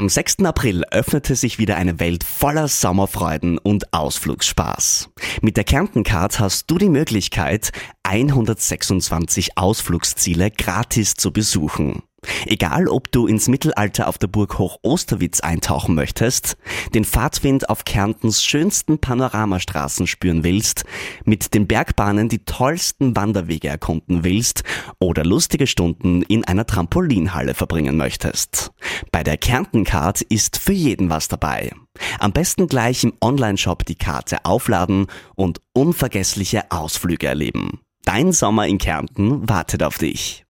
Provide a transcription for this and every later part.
Am 6. April öffnete sich wieder eine Welt voller Sommerfreuden und Ausflugsspaß. Mit der Kärntencard hast du die Möglichkeit, 126 Ausflugsziele gratis zu besuchen. Egal, ob du ins Mittelalter auf der Burg Hoch Osterwitz eintauchen möchtest, den Fahrtwind auf Kärntens schönsten Panoramastraßen spüren willst, mit den Bergbahnen die tollsten Wanderwege erkunden willst oder lustige Stunden in einer Trampolinhalle verbringen möchtest. Bei der Kärntencard ist für jeden was dabei. Am besten gleich im Onlineshop die Karte aufladen und unvergessliche Ausflüge erleben. Dein Sommer in Kärnten wartet auf dich.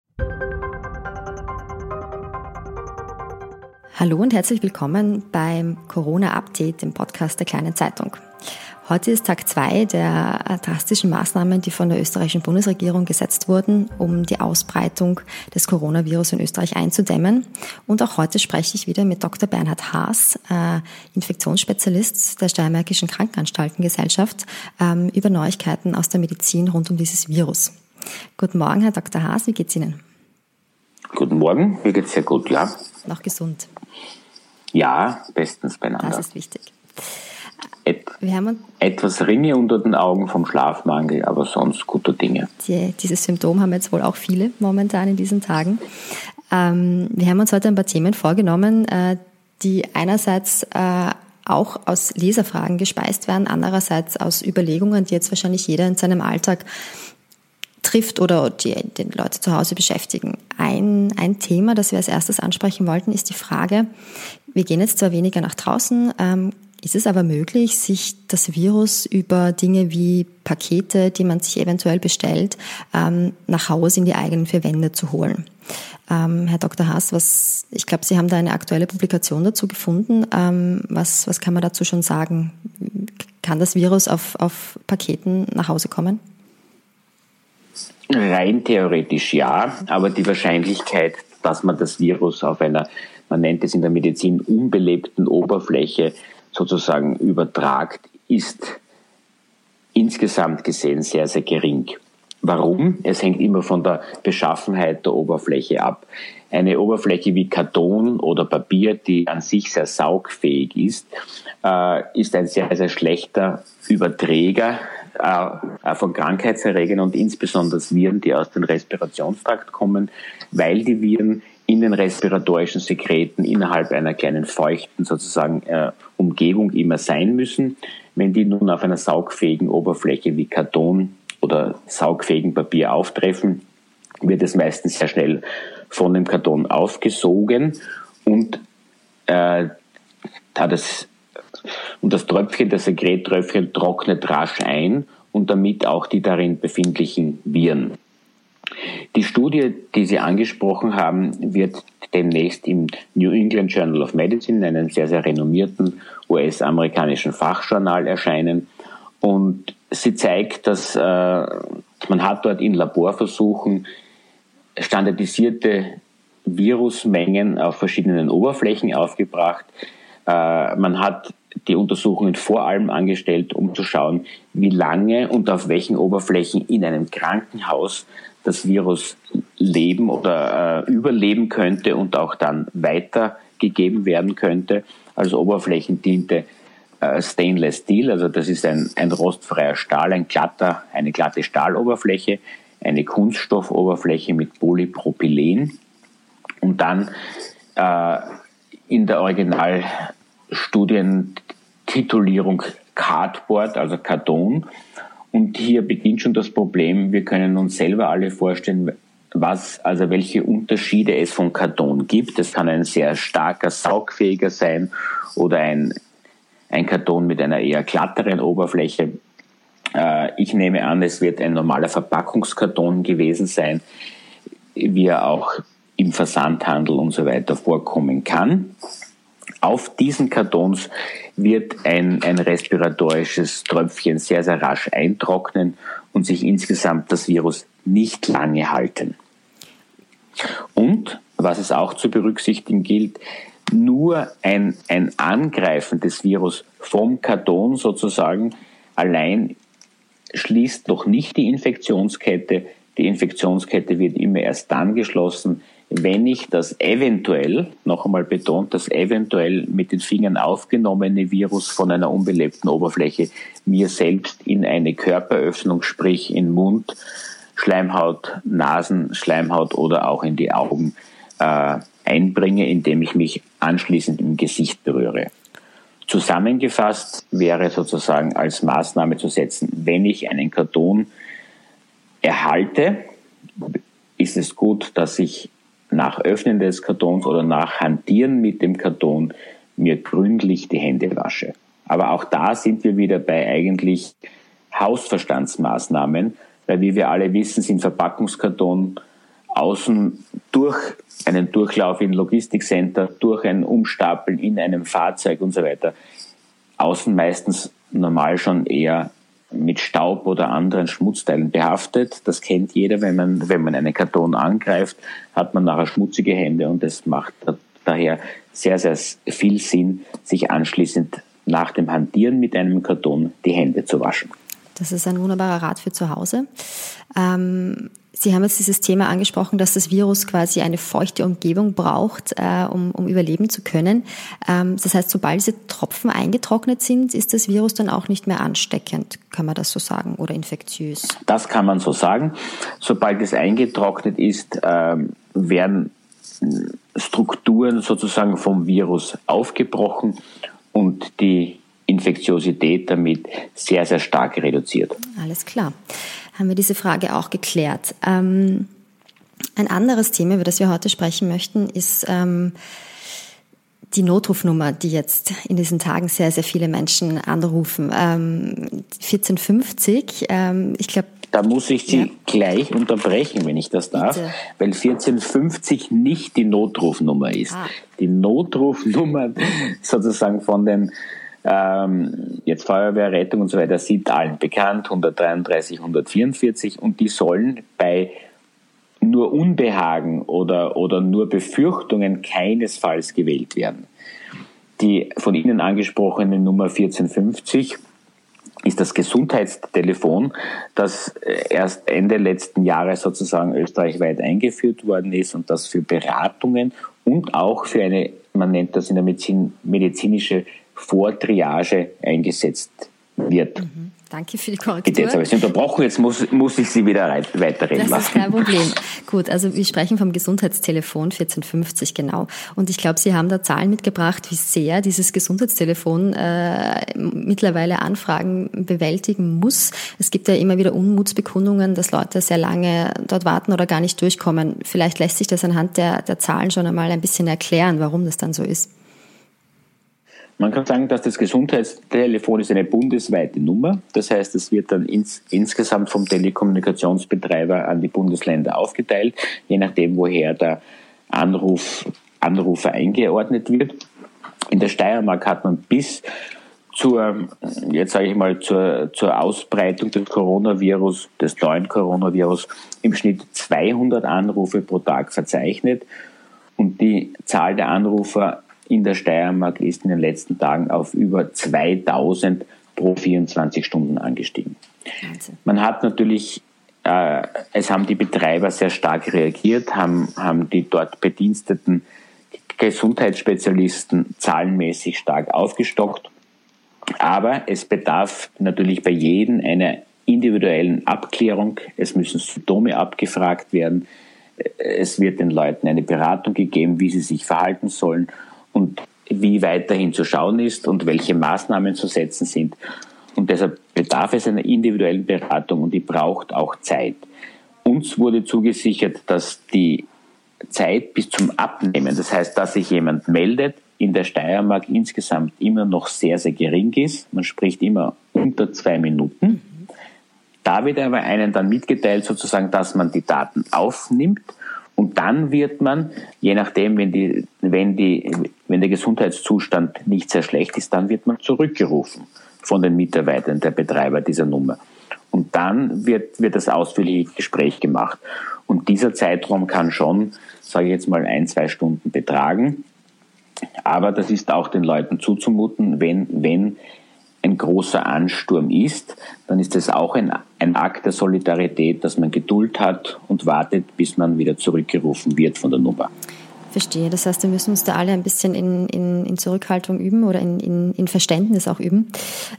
Hallo und herzlich willkommen beim Corona-Update, dem Podcast der Kleinen Zeitung. Heute ist Tag zwei der drastischen Maßnahmen, die von der österreichischen Bundesregierung gesetzt wurden, um die Ausbreitung des Coronavirus in Österreich einzudämmen. Und auch heute spreche ich wieder mit Dr. Bernhard Haas, äh, Infektionsspezialist der Steiermärkischen Krankenanstaltengesellschaft, ähm, über Neuigkeiten aus der Medizin rund um dieses Virus. Guten Morgen, Herr Dr. Haas, wie geht's Ihnen? Guten Morgen, mir geht's sehr gut, ja. Noch gesund? Ja, bestens beieinander. Das ist wichtig. Et, etwas Ringe unter den Augen vom Schlafmangel, aber sonst gute Dinge. Die, dieses Symptom haben jetzt wohl auch viele momentan in diesen Tagen. Ähm, wir haben uns heute ein paar Themen vorgenommen, äh, die einerseits äh, auch aus Leserfragen gespeist werden, andererseits aus Überlegungen, die jetzt wahrscheinlich jeder in seinem Alltag trifft oder die, die Leute zu Hause beschäftigen. Ein, ein Thema, das wir als erstes ansprechen wollten, ist die Frage, wir gehen jetzt zwar weniger nach draußen, ähm, ist es aber möglich, sich das Virus über Dinge wie Pakete, die man sich eventuell bestellt, ähm, nach Hause in die eigenen vier Wände zu holen? Ähm, Herr Dr. Haas, was, ich glaube, Sie haben da eine aktuelle Publikation dazu gefunden. Ähm, was, was kann man dazu schon sagen? Kann das Virus auf, auf Paketen nach Hause kommen? Rein theoretisch ja, aber die Wahrscheinlichkeit, dass man das Virus auf einer, man nennt es in der Medizin, unbelebten Oberfläche sozusagen übertragt, ist insgesamt gesehen sehr, sehr gering. Warum? Es hängt immer von der Beschaffenheit der Oberfläche ab. Eine Oberfläche wie Karton oder Papier, die an sich sehr saugfähig ist, äh, ist ein sehr, sehr schlechter Überträger äh, von Krankheitserregern und insbesondere Viren, die aus dem Respirationstrakt kommen, weil die Viren in den respiratorischen Sekreten innerhalb einer kleinen feuchten sozusagen äh, Umgebung immer sein müssen. Wenn die nun auf einer saugfähigen Oberfläche wie Karton oder saugfähigen Papier auftreffen, wird es meistens sehr schnell von dem Karton aufgesogen und äh, da das und das Tröpfchen, das Sekrettröpfchen trocknet rasch ein und damit auch die darin befindlichen Viren. Die Studie, die Sie angesprochen haben, wird demnächst im New England Journal of Medicine, einem sehr, sehr renommierten US-amerikanischen Fachjournal erscheinen. Und sie zeigt, dass äh, man hat dort in Laborversuchen standardisierte Virusmengen auf verschiedenen Oberflächen aufgebracht. Äh, man hat die Untersuchungen vor allem angestellt, um zu schauen, wie lange und auf welchen Oberflächen in einem Krankenhaus das Virus leben oder äh, überleben könnte und auch dann weitergegeben werden könnte. Als Oberflächen diente äh, Stainless Steel, also das ist ein, ein rostfreier Stahl, ein glatter, eine glatte Stahloberfläche, eine Kunststoffoberfläche mit Polypropylen und dann äh, in der Originalstudientitulierung Cardboard, also Karton. Und hier beginnt schon das Problem, wir können uns selber alle vorstellen, was, also welche Unterschiede es von Karton gibt. Es kann ein sehr starker, saugfähiger sein oder ein, ein Karton mit einer eher glatteren Oberfläche. Äh, ich nehme an, es wird ein normaler Verpackungskarton gewesen sein, wie er auch im Versandhandel und so weiter vorkommen kann. Auf diesen Kartons wird ein, ein respiratorisches Tröpfchen sehr, sehr rasch eintrocknen und sich insgesamt das Virus nicht lange halten. Und, was es auch zu berücksichtigen gilt, nur ein, ein Angreifen des Virus vom Karton sozusagen allein schließt noch nicht die Infektionskette. Die Infektionskette wird immer erst dann geschlossen, wenn ich das eventuell, noch einmal betont, das eventuell mit den Fingern aufgenommene Virus von einer unbelebten Oberfläche mir selbst in eine Körperöffnung, sprich in Mund, Schleimhaut, Nasen, Schleimhaut oder auch in die Augen äh, einbringe, indem ich mich anschließend im Gesicht berühre. Zusammengefasst wäre sozusagen als Maßnahme zu setzen, wenn ich einen Karton erhalte, ist es gut, dass ich nach Öffnen des Kartons oder nach Hantieren mit dem Karton mir gründlich die Hände wasche. Aber auch da sind wir wieder bei eigentlich Hausverstandsmaßnahmen, weil wie wir alle wissen, sind Verpackungskarton außen durch einen Durchlauf in Logistikcenter, durch ein Umstapeln in einem Fahrzeug und so weiter, außen meistens normal schon eher mit Staub oder anderen Schmutzteilen behaftet. Das kennt jeder, wenn man, wenn man einen Karton angreift, hat man nachher schmutzige Hände und es macht daher sehr, sehr viel Sinn, sich anschließend nach dem Hantieren mit einem Karton die Hände zu waschen. Das ist ein wunderbarer Rat für zu Hause. Ähm, Sie haben jetzt dieses Thema angesprochen, dass das Virus quasi eine feuchte Umgebung braucht, äh, um, um überleben zu können. Ähm, das heißt, sobald diese Tropfen eingetrocknet sind, ist das Virus dann auch nicht mehr ansteckend, kann man das so sagen, oder infektiös? Das kann man so sagen. Sobald es eingetrocknet ist, ähm, werden Strukturen sozusagen vom Virus aufgebrochen und die Infektiosität damit sehr, sehr stark reduziert. Alles klar haben wir diese Frage auch geklärt. Ähm, ein anderes Thema, über das wir heute sprechen möchten, ist ähm, die Notrufnummer, die jetzt in diesen Tagen sehr, sehr viele Menschen anrufen. Ähm, 1450, ähm, ich glaube, da muss ich Sie ja. gleich unterbrechen, wenn ich das darf, Bitte. weil 1450 nicht die Notrufnummer ist. Ah. Die Notrufnummer sozusagen von den ähm, jetzt Feuerwehr, Rettung und so weiter sind allen bekannt, 133, 144 und die sollen bei nur Unbehagen oder, oder nur Befürchtungen keinesfalls gewählt werden. Die von Ihnen angesprochene Nummer 1450 ist das Gesundheitstelefon, das erst Ende letzten Jahres sozusagen österreichweit eingeführt worden ist und das für Beratungen und auch für eine, man nennt das in der Medizin, medizinische Vortriage eingesetzt wird. Mhm. Danke für die Korrektur. Bitte, jetzt habe ich Sie unterbrochen, jetzt muss, muss ich Sie wieder weiterreden lassen. Das ist kein Problem. Gut, also wir sprechen vom Gesundheitstelefon 1450 genau. Und ich glaube, Sie haben da Zahlen mitgebracht, wie sehr dieses Gesundheitstelefon äh, mittlerweile Anfragen bewältigen muss. Es gibt ja immer wieder Unmutsbekundungen, dass Leute sehr lange dort warten oder gar nicht durchkommen. Vielleicht lässt sich das anhand der, der Zahlen schon einmal ein bisschen erklären, warum das dann so ist. Man kann sagen, dass das Gesundheitstelefon ist eine bundesweite Nummer. Das heißt, es wird dann ins, insgesamt vom Telekommunikationsbetreiber an die Bundesländer aufgeteilt, je nachdem, woher der Anruf, Anrufer eingeordnet wird. In der Steiermark hat man bis zur, jetzt sage ich mal, zur, zur Ausbreitung des Coronavirus, des neuen Coronavirus, im Schnitt 200 Anrufe pro Tag verzeichnet. Und die Zahl der Anrufer in der Steiermark ist in den letzten Tagen auf über 2000 pro 24 Stunden angestiegen. Man hat natürlich, äh, es haben die Betreiber sehr stark reagiert, haben, haben die dort bediensteten Gesundheitsspezialisten zahlenmäßig stark aufgestockt. Aber es bedarf natürlich bei jedem einer individuellen Abklärung. Es müssen Symptome abgefragt werden. Es wird den Leuten eine Beratung gegeben, wie sie sich verhalten sollen und wie weiterhin zu schauen ist und welche Maßnahmen zu setzen sind. Und deshalb bedarf es einer individuellen Beratung und die braucht auch Zeit. Uns wurde zugesichert, dass die Zeit bis zum Abnehmen, das heißt, dass sich jemand meldet, in der Steiermark insgesamt immer noch sehr, sehr gering ist. Man spricht immer unter zwei Minuten. Da wird aber einen dann mitgeteilt, sozusagen, dass man die Daten aufnimmt und dann wird man, je nachdem, wenn, die, wenn, die, wenn der Gesundheitszustand nicht sehr schlecht ist, dann wird man zurückgerufen von den Mitarbeitern der Betreiber dieser Nummer. Und dann wird, wird das ausführliche Gespräch gemacht. Und dieser Zeitraum kann schon, sage ich jetzt mal, ein, zwei Stunden betragen. Aber das ist auch den Leuten zuzumuten, wenn, wenn ein großer Ansturm ist, dann ist es auch ein ein Akt der Solidarität, dass man Geduld hat und wartet, bis man wieder zurückgerufen wird von der Nummer. Verstehe. Das heißt, wir müssen uns da alle ein bisschen in, in, in Zurückhaltung üben oder in, in, Verständnis auch üben.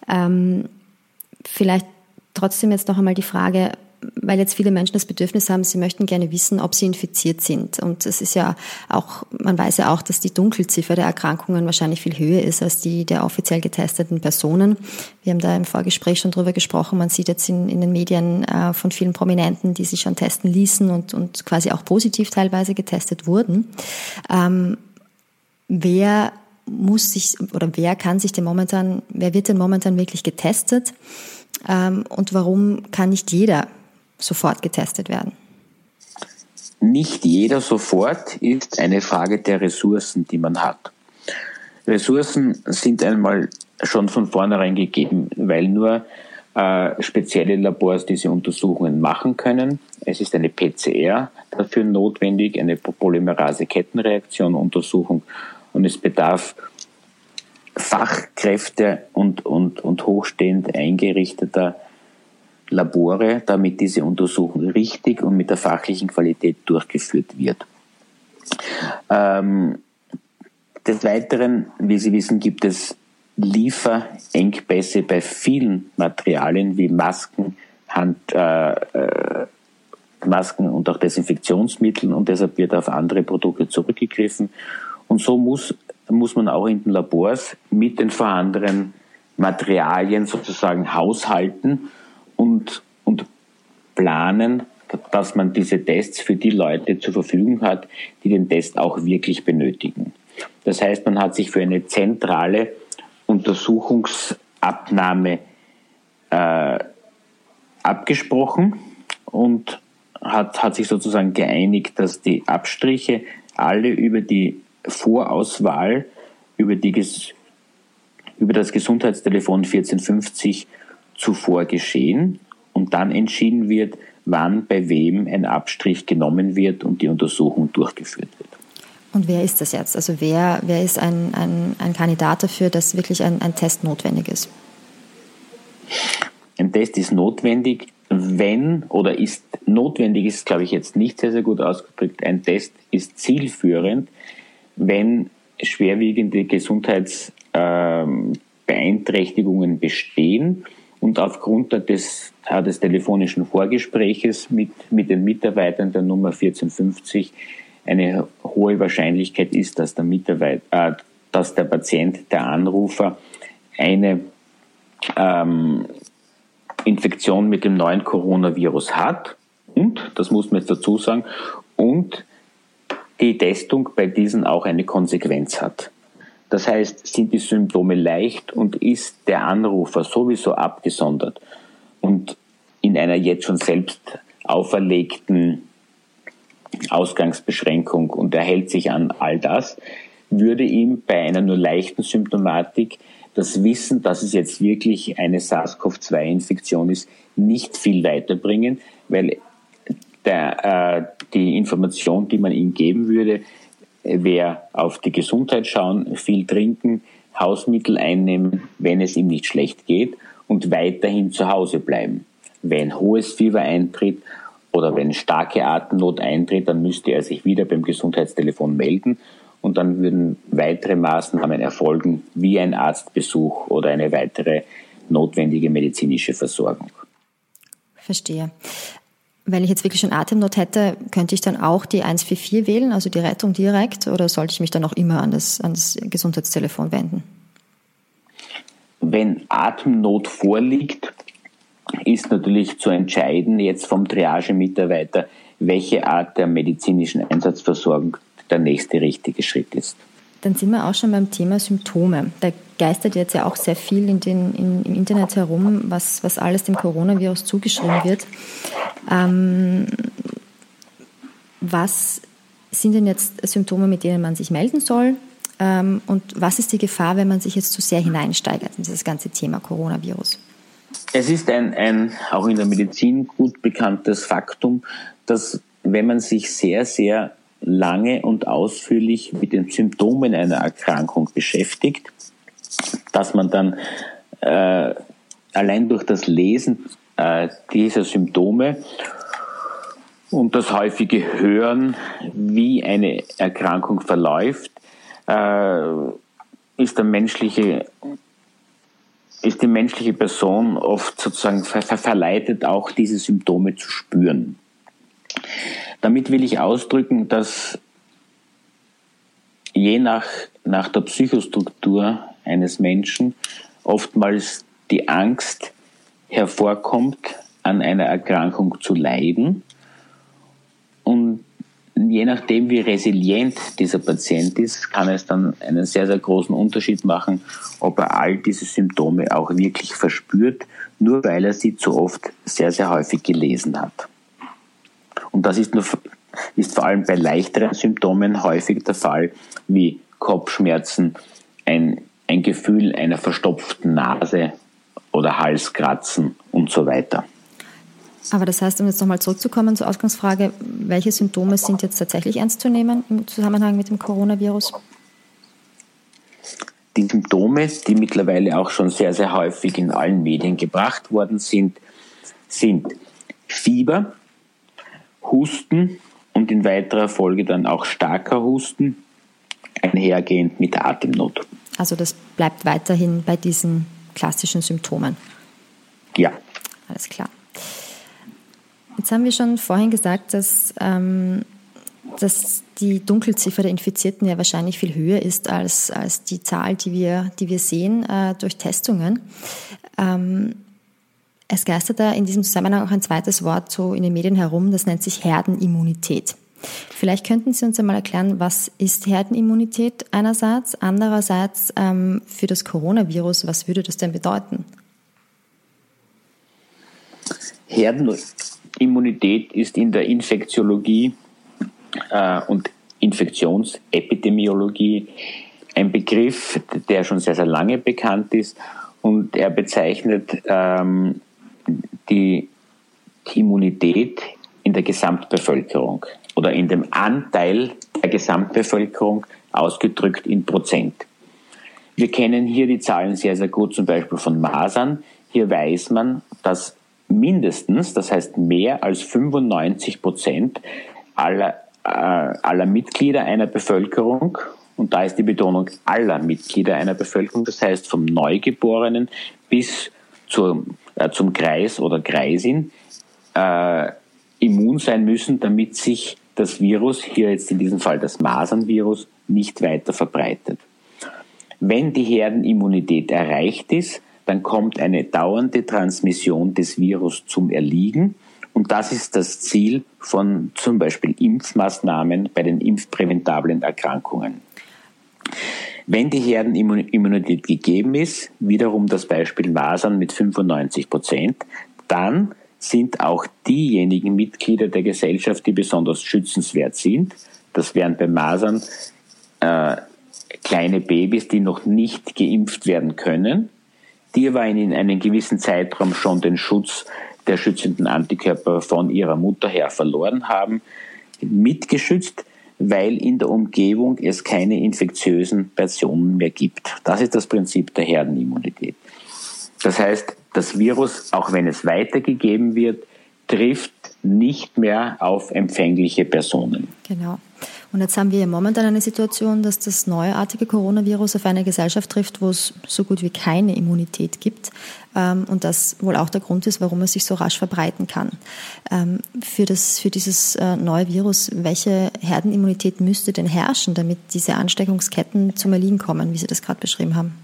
Ähm, vielleicht trotzdem jetzt noch einmal die Frage, weil jetzt viele Menschen das Bedürfnis haben, sie möchten gerne wissen, ob sie infiziert sind. Und es ist ja auch, man weiß ja auch, dass die Dunkelziffer der Erkrankungen wahrscheinlich viel höher ist als die der offiziell getesteten Personen. Wir haben da im Vorgespräch schon drüber gesprochen. Man sieht jetzt in, in den Medien äh, von vielen Prominenten, die sich schon testen ließen und, und quasi auch positiv teilweise getestet wurden. Ähm, wer muss sich oder wer kann sich denn momentan, wer wird denn momentan wirklich getestet? Ähm, und warum kann nicht jeder sofort getestet werden? Nicht jeder sofort ist eine Frage der Ressourcen, die man hat. Ressourcen sind einmal schon von vornherein gegeben, weil nur äh, spezielle Labors diese Untersuchungen machen können. Es ist eine PCR dafür notwendig, eine Polymerase-Kettenreaktion-Untersuchung und es bedarf Fachkräfte und, und, und hochstehend eingerichteter Labore, damit diese Untersuchung richtig und mit der fachlichen Qualität durchgeführt wird. Ähm, des Weiteren, wie Sie wissen, gibt es Lieferengpässe bei vielen Materialien wie Masken, Hand, äh, äh, Masken und auch Desinfektionsmitteln und deshalb wird auf andere Produkte zurückgegriffen. Und so muss, muss man auch in den Labors mit den vorhandenen Materialien sozusagen haushalten und, und planen, dass man diese Tests für die Leute zur Verfügung hat, die den Test auch wirklich benötigen. Das heißt, man hat sich für eine zentrale Untersuchungsabnahme äh, abgesprochen und hat, hat sich sozusagen geeinigt, dass die Abstriche alle über die Vorauswahl, über, die, über das Gesundheitstelefon 1450 zuvor geschehen und dann entschieden wird, wann bei wem ein Abstrich genommen wird und die Untersuchung durchgeführt wird. Und wer ist das jetzt? Also wer, wer ist ein, ein, ein Kandidat dafür, dass wirklich ein, ein Test notwendig ist? Ein Test ist notwendig, wenn oder ist notwendig ist, glaube ich, jetzt nicht sehr, sehr gut ausgedrückt. Ein Test ist zielführend, wenn schwerwiegende Gesundheitsbeeinträchtigungen bestehen und aufgrund des, des telefonischen Vorgespräches mit, mit den Mitarbeitern der Nummer 1450 eine hohe Wahrscheinlichkeit ist, dass der, Mitarbeiter, äh, dass der Patient, der Anrufer, eine ähm, Infektion mit dem neuen Coronavirus hat und, das muss man jetzt dazu sagen, und die Testung bei diesen auch eine Konsequenz hat. Das heißt, sind die Symptome leicht und ist der Anrufer sowieso abgesondert und in einer jetzt schon selbst auferlegten Ausgangsbeschränkung und er hält sich an all das, würde ihm bei einer nur leichten Symptomatik das Wissen, dass es jetzt wirklich eine SARS-CoV-2-Infektion ist, nicht viel weiterbringen, weil der, äh, die Information, die man ihm geben würde, wer auf die Gesundheit schauen, viel trinken, Hausmittel einnehmen, wenn es ihm nicht schlecht geht und weiterhin zu Hause bleiben. Wenn hohes Fieber eintritt oder wenn starke Atemnot eintritt, dann müsste er sich wieder beim Gesundheitstelefon melden und dann würden weitere Maßnahmen erfolgen, wie ein Arztbesuch oder eine weitere notwendige medizinische Versorgung. Verstehe wenn ich jetzt wirklich schon Atemnot hätte, könnte ich dann auch die 144 wählen, also die Rettung direkt, oder sollte ich mich dann auch immer an das, an das Gesundheitstelefon wenden? Wenn Atemnot vorliegt, ist natürlich zu entscheiden jetzt vom Triagemitarbeiter, welche Art der medizinischen Einsatzversorgung der nächste richtige Schritt ist. Dann sind wir auch schon beim Thema Symptome. Da geistert jetzt ja auch sehr viel in den, in, im Internet herum, was, was alles dem Coronavirus zugeschrieben wird. Ähm, was sind denn jetzt Symptome, mit denen man sich melden soll? Ähm, und was ist die Gefahr, wenn man sich jetzt zu sehr hineinsteigert in dieses ganze Thema Coronavirus? Es ist ein, ein auch in der Medizin gut bekanntes Faktum, dass wenn man sich sehr, sehr lange und ausführlich mit den Symptomen einer Erkrankung beschäftigt, dass man dann äh, allein durch das Lesen äh, dieser Symptome und das häufige Hören, wie eine Erkrankung verläuft, äh, ist der menschliche ist die menschliche Person oft sozusagen ver verleitet, auch diese Symptome zu spüren. Damit will ich ausdrücken, dass je nach, nach der Psychostruktur eines Menschen oftmals die Angst hervorkommt, an einer Erkrankung zu leiden. Und je nachdem, wie resilient dieser Patient ist, kann es dann einen sehr, sehr großen Unterschied machen, ob er all diese Symptome auch wirklich verspürt, nur weil er sie zu oft sehr, sehr häufig gelesen hat. Und das ist, nur, ist vor allem bei leichteren Symptomen häufig der Fall, wie Kopfschmerzen, ein, ein Gefühl einer verstopften Nase oder Halskratzen und so weiter. Aber das heißt, um jetzt nochmal zurückzukommen zur Ausgangsfrage, welche Symptome sind jetzt tatsächlich ernst zu nehmen im Zusammenhang mit dem Coronavirus? Die Symptome, die mittlerweile auch schon sehr, sehr häufig in allen Medien gebracht worden sind, sind Fieber, Husten und in weiterer Folge dann auch starker Husten, einhergehend mit Atemnot. Also das bleibt weiterhin bei diesen klassischen Symptomen. Ja. Alles klar. Jetzt haben wir schon vorhin gesagt, dass, ähm, dass die Dunkelziffer der Infizierten ja wahrscheinlich viel höher ist als, als die Zahl, die wir, die wir sehen äh, durch Testungen. Ähm, es geistert da in diesem Zusammenhang auch ein zweites Wort so in den Medien herum, das nennt sich Herdenimmunität. Vielleicht könnten Sie uns einmal erklären, was ist Herdenimmunität einerseits, andererseits ähm, für das Coronavirus, was würde das denn bedeuten? Herdenimmunität ist in der Infektiologie äh, und Infektionsepidemiologie ein Begriff, der schon sehr, sehr lange bekannt ist und er bezeichnet ähm, die, die Immunität in der Gesamtbevölkerung oder in dem Anteil der Gesamtbevölkerung ausgedrückt in Prozent. Wir kennen hier die Zahlen sehr, sehr gut, zum Beispiel von Masern. Hier weiß man, dass mindestens, das heißt mehr als 95 Prozent aller, äh, aller Mitglieder einer Bevölkerung, und da ist die Betonung aller Mitglieder einer Bevölkerung, das heißt vom Neugeborenen bis zur, äh, zum Kreis oder Kreisin, äh, immun sein müssen, damit sich das Virus, hier jetzt in diesem Fall das Masernvirus, nicht weiter verbreitet. Wenn die Herdenimmunität erreicht ist, dann kommt eine dauernde Transmission des Virus zum Erliegen. Und das ist das Ziel von zum Beispiel Impfmaßnahmen bei den impfpräventablen Erkrankungen. Wenn die Herdenimmunität gegeben ist, wiederum das Beispiel Masern mit 95 Prozent, dann sind auch diejenigen Mitglieder der Gesellschaft, die besonders schützenswert sind. Das wären bei Masern äh, kleine Babys, die noch nicht geimpft werden können die aber in einem gewissen Zeitraum schon den Schutz der schützenden Antikörper von ihrer Mutter her verloren haben, mitgeschützt, weil in der Umgebung es keine infektiösen Personen mehr gibt. Das ist das Prinzip der Herdenimmunität. Das heißt, das Virus, auch wenn es weitergegeben wird, trifft nicht mehr auf empfängliche Personen. Genau. Und jetzt haben wir momentan eine Situation, dass das neuartige Coronavirus auf eine Gesellschaft trifft, wo es so gut wie keine Immunität gibt ähm, und das wohl auch der Grund ist, warum es sich so rasch verbreiten kann. Ähm, für, das, für dieses äh, neue Virus, welche Herdenimmunität müsste denn herrschen, damit diese Ansteckungsketten zum Erliegen kommen, wie Sie das gerade beschrieben haben?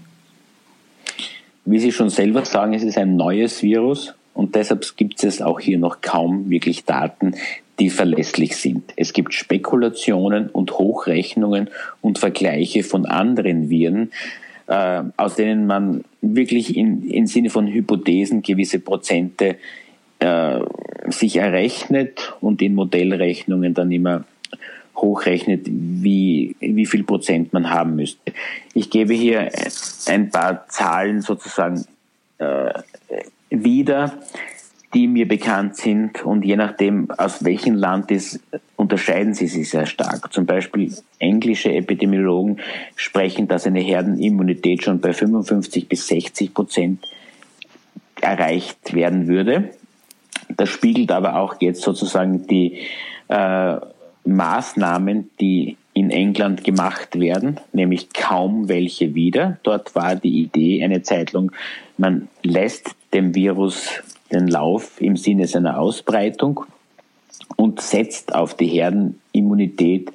Wie Sie schon selber sagen, es ist ein neues Virus und deshalb gibt es auch hier noch kaum wirklich Daten, die verlässlich sind. Es gibt Spekulationen und Hochrechnungen und Vergleiche von anderen Viren, äh, aus denen man wirklich in, im Sinne von Hypothesen gewisse Prozente äh, sich errechnet und in Modellrechnungen dann immer hochrechnet, wie, wie viel Prozent man haben müsste. Ich gebe hier ein paar Zahlen sozusagen äh, wieder die mir bekannt sind und je nachdem, aus welchem Land es, unterscheiden sie sich sehr stark. Zum Beispiel englische Epidemiologen sprechen, dass eine Herdenimmunität schon bei 55 bis 60 Prozent erreicht werden würde. das spiegelt aber auch jetzt sozusagen die äh, Maßnahmen, die in England gemacht werden, nämlich kaum welche wieder. Dort war die Idee eine Zeit lang, man lässt dem Virus den Lauf im Sinne seiner Ausbreitung und setzt auf die Herdenimmunität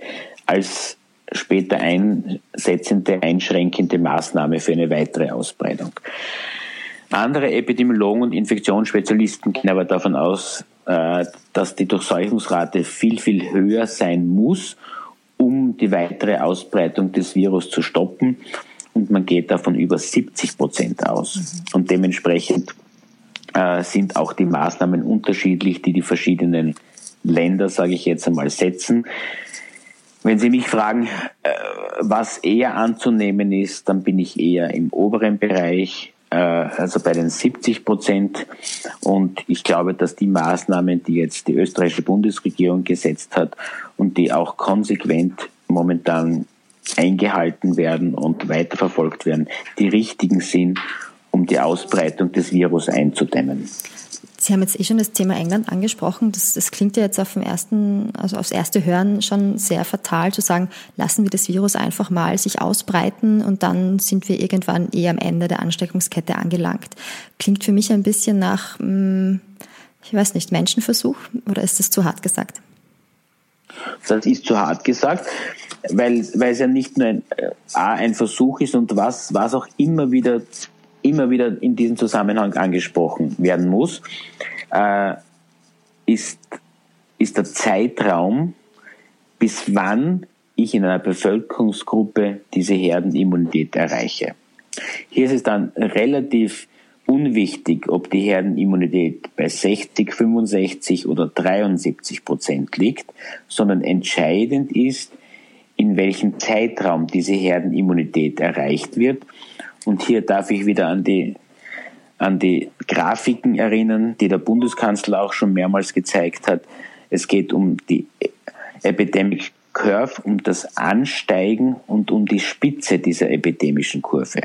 als später einsetzende, einschränkende Maßnahme für eine weitere Ausbreitung. Andere Epidemiologen und Infektionsspezialisten gehen aber davon aus, äh, dass die Durchseuchungsrate viel, viel höher sein muss, um die weitere Ausbreitung des Virus zu stoppen. Und man geht davon über 70 Prozent aus. Und dementsprechend sind auch die Maßnahmen unterschiedlich, die die verschiedenen Länder, sage ich jetzt einmal, setzen. Wenn Sie mich fragen, äh, was eher anzunehmen ist, dann bin ich eher im oberen Bereich, äh, also bei den 70 Prozent. Und ich glaube, dass die Maßnahmen, die jetzt die österreichische Bundesregierung gesetzt hat und die auch konsequent momentan eingehalten werden und weiterverfolgt werden, die richtigen sind, um die Ausbreitung des Virus einzudämmen. Sie haben jetzt eh schon das Thema England angesprochen. Das, das klingt ja jetzt auf dem ersten, also aufs erste Hören schon sehr fatal zu sagen, lassen wir das Virus einfach mal sich ausbreiten und dann sind wir irgendwann eh am Ende der Ansteckungskette angelangt. Klingt für mich ein bisschen nach, hm, ich weiß nicht, Menschenversuch oder ist das zu hart gesagt? Das ist zu hart gesagt, weil, weil es ja nicht nur ein, äh, A, ein Versuch ist und was, was auch immer wieder immer wieder in diesem Zusammenhang angesprochen werden muss, äh, ist, ist der Zeitraum, bis wann ich in einer Bevölkerungsgruppe diese Herdenimmunität erreiche. Hier ist es dann relativ unwichtig, ob die Herdenimmunität bei 60, 65 oder 73 Prozent liegt, sondern entscheidend ist, in welchem Zeitraum diese Herdenimmunität erreicht wird und hier darf ich wieder an die, an die Grafiken erinnern, die der Bundeskanzler auch schon mehrmals gezeigt hat. Es geht um die Epidemic Curve, um das Ansteigen und um die Spitze dieser epidemischen Kurve.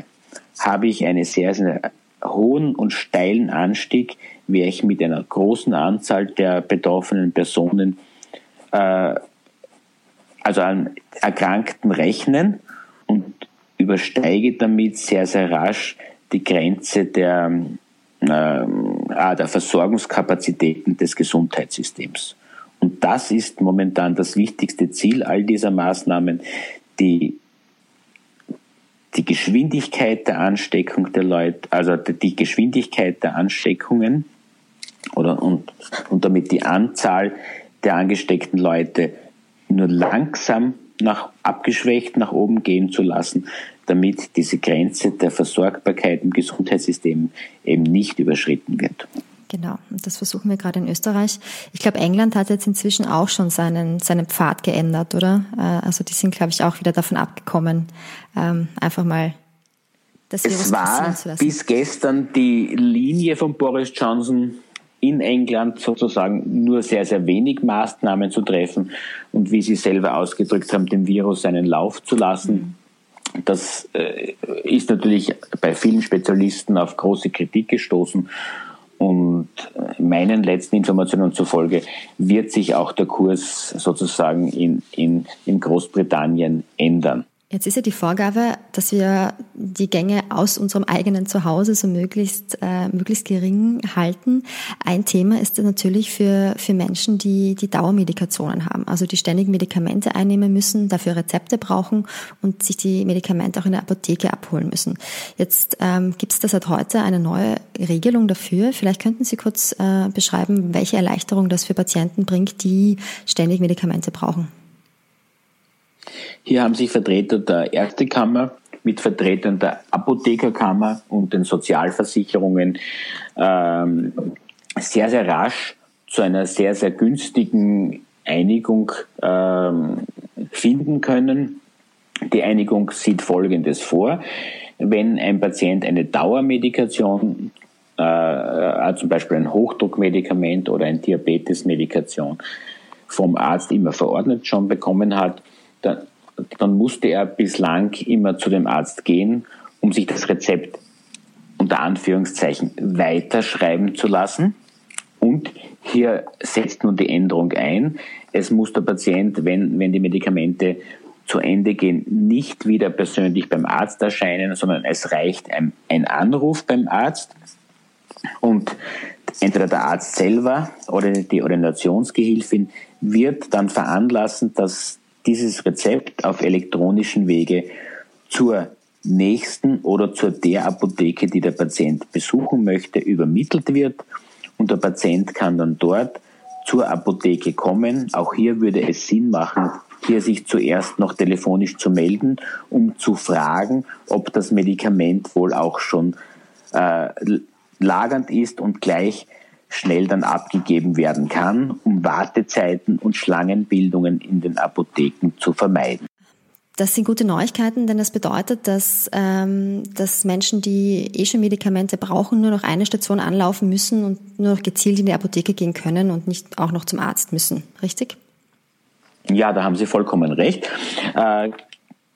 Habe ich einen sehr, sehr hohen und steilen Anstieg, werde ich mit einer großen Anzahl der betroffenen Personen, äh, also an Erkrankten rechnen und übersteige damit sehr, sehr rasch die Grenze der, äh, der Versorgungskapazitäten des Gesundheitssystems. Und das ist momentan das wichtigste Ziel all dieser Maßnahmen, die die Geschwindigkeit der Ansteckung der Leute, also die Geschwindigkeit der Ansteckungen oder und, und damit die Anzahl der angesteckten Leute nur langsam nach abgeschwächt nach oben gehen zu lassen, damit diese Grenze der Versorgbarkeit im Gesundheitssystem eben nicht überschritten wird. Genau, und das versuchen wir gerade in Österreich. Ich glaube, England hat jetzt inzwischen auch schon seinen, seinen Pfad geändert, oder? Äh, also die sind, glaube ich, auch wieder davon abgekommen, ähm, einfach mal das Virus es war zu lassen. bis gestern die Linie von Boris Johnson in England sozusagen nur sehr, sehr wenig Maßnahmen zu treffen und wie Sie selber ausgedrückt haben, dem Virus seinen Lauf zu lassen. Das äh, ist natürlich bei vielen Spezialisten auf große Kritik gestoßen. Und meinen letzten Informationen zufolge wird sich auch der Kurs sozusagen in, in, in Großbritannien ändern. Jetzt ist ja die Vorgabe, dass wir die Gänge aus unserem eigenen Zuhause so möglichst, äh, möglichst gering halten. Ein Thema ist natürlich für, für Menschen, die die Dauermedikationen haben, also die ständig Medikamente einnehmen müssen, dafür Rezepte brauchen und sich die Medikamente auch in der Apotheke abholen müssen. Jetzt ähm, gibt es da seit heute eine neue Regelung dafür. Vielleicht könnten Sie kurz äh, beschreiben, welche Erleichterung das für Patienten bringt, die ständig Medikamente brauchen. Hier haben sich Vertreter der Ärztekammer mit Vertretern der Apothekerkammer und den Sozialversicherungen ähm, sehr, sehr rasch zu einer sehr, sehr günstigen Einigung ähm, finden können. Die Einigung sieht Folgendes vor. Wenn ein Patient eine Dauermedikation, äh, zum Beispiel ein Hochdruckmedikament oder ein Diabetesmedikation vom Arzt immer verordnet schon bekommen hat, dann, dann musste er bislang immer zu dem Arzt gehen, um sich das Rezept unter Anführungszeichen weiterschreiben zu lassen. Und hier setzt nun die Änderung ein. Es muss der Patient, wenn, wenn die Medikamente zu Ende gehen, nicht wieder persönlich beim Arzt erscheinen, sondern es reicht ein, ein Anruf beim Arzt und entweder der Arzt selber oder die Ordinationsgehilfin wird dann veranlassen, dass dieses Rezept auf elektronischen Wege zur nächsten oder zur der Apotheke, die der Patient besuchen möchte, übermittelt wird und der Patient kann dann dort zur Apotheke kommen. Auch hier würde es Sinn machen, hier sich zuerst noch telefonisch zu melden, um zu fragen, ob das Medikament wohl auch schon äh, lagernd ist und gleich schnell dann abgegeben werden kann, um Wartezeiten und Schlangenbildungen in den Apotheken zu vermeiden. Das sind gute Neuigkeiten, denn das bedeutet, dass, ähm, dass Menschen, die eh schon Medikamente brauchen, nur noch eine Station anlaufen müssen und nur noch gezielt in die Apotheke gehen können und nicht auch noch zum Arzt müssen. Richtig? Ja, da haben Sie vollkommen recht. Äh,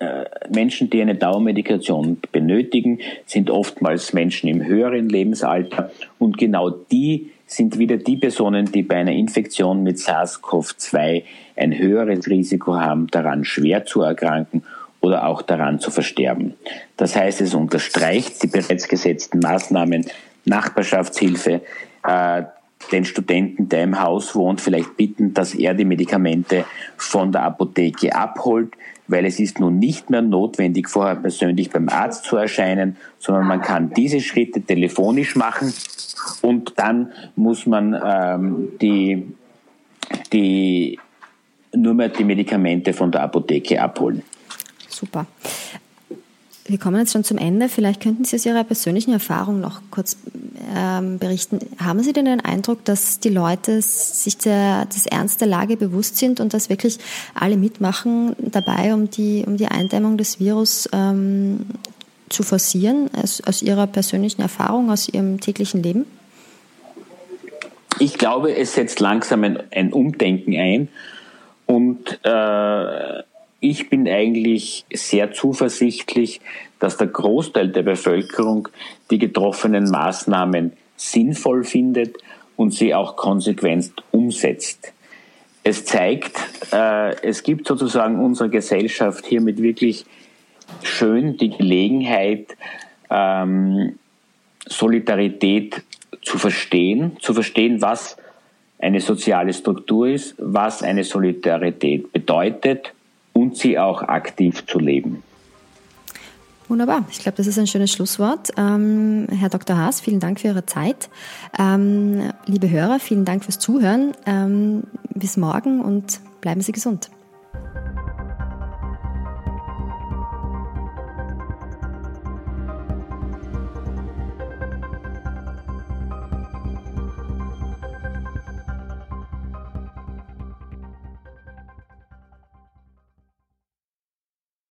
äh, Menschen, die eine Dauermedikation benötigen, sind oftmals Menschen im höheren Lebensalter und genau die sind wieder die Personen, die bei einer Infektion mit SARS-CoV-2 ein höheres Risiko haben, daran schwer zu erkranken oder auch daran zu versterben. Das heißt, es unterstreicht die bereits gesetzten Maßnahmen, Nachbarschaftshilfe, äh, den Studenten, der im Haus wohnt, vielleicht bitten, dass er die Medikamente von der Apotheke abholt, weil es ist nun nicht mehr notwendig, vorher persönlich beim Arzt zu erscheinen, sondern man kann diese Schritte telefonisch machen und dann muss man ähm, die, die, nur mehr die Medikamente von der Apotheke abholen. Super. Wir kommen jetzt schon zum Ende. Vielleicht könnten Sie aus Ihrer persönlichen Erfahrung noch kurz ähm, berichten. Haben Sie denn den Eindruck, dass die Leute sich der, des Ernst der Lage bewusst sind und dass wirklich alle mitmachen dabei, um die, um die Eindämmung des Virus ähm, zu forcieren, aus, aus Ihrer persönlichen Erfahrung, aus Ihrem täglichen Leben? Ich glaube, es setzt langsam ein, ein Umdenken ein und äh, ich bin eigentlich sehr zuversichtlich, dass der Großteil der Bevölkerung die getroffenen Maßnahmen sinnvoll findet und sie auch konsequent umsetzt. Es zeigt, äh, es gibt sozusagen unserer Gesellschaft hiermit wirklich schön die Gelegenheit, ähm, Solidarität zu verstehen, zu verstehen, was eine soziale Struktur ist, was eine Solidarität bedeutet und sie auch aktiv zu leben. Wunderbar. Ich glaube, das ist ein schönes Schlusswort. Ähm, Herr Dr. Haas, vielen Dank für Ihre Zeit. Ähm, liebe Hörer, vielen Dank fürs Zuhören. Ähm, bis morgen und bleiben Sie gesund.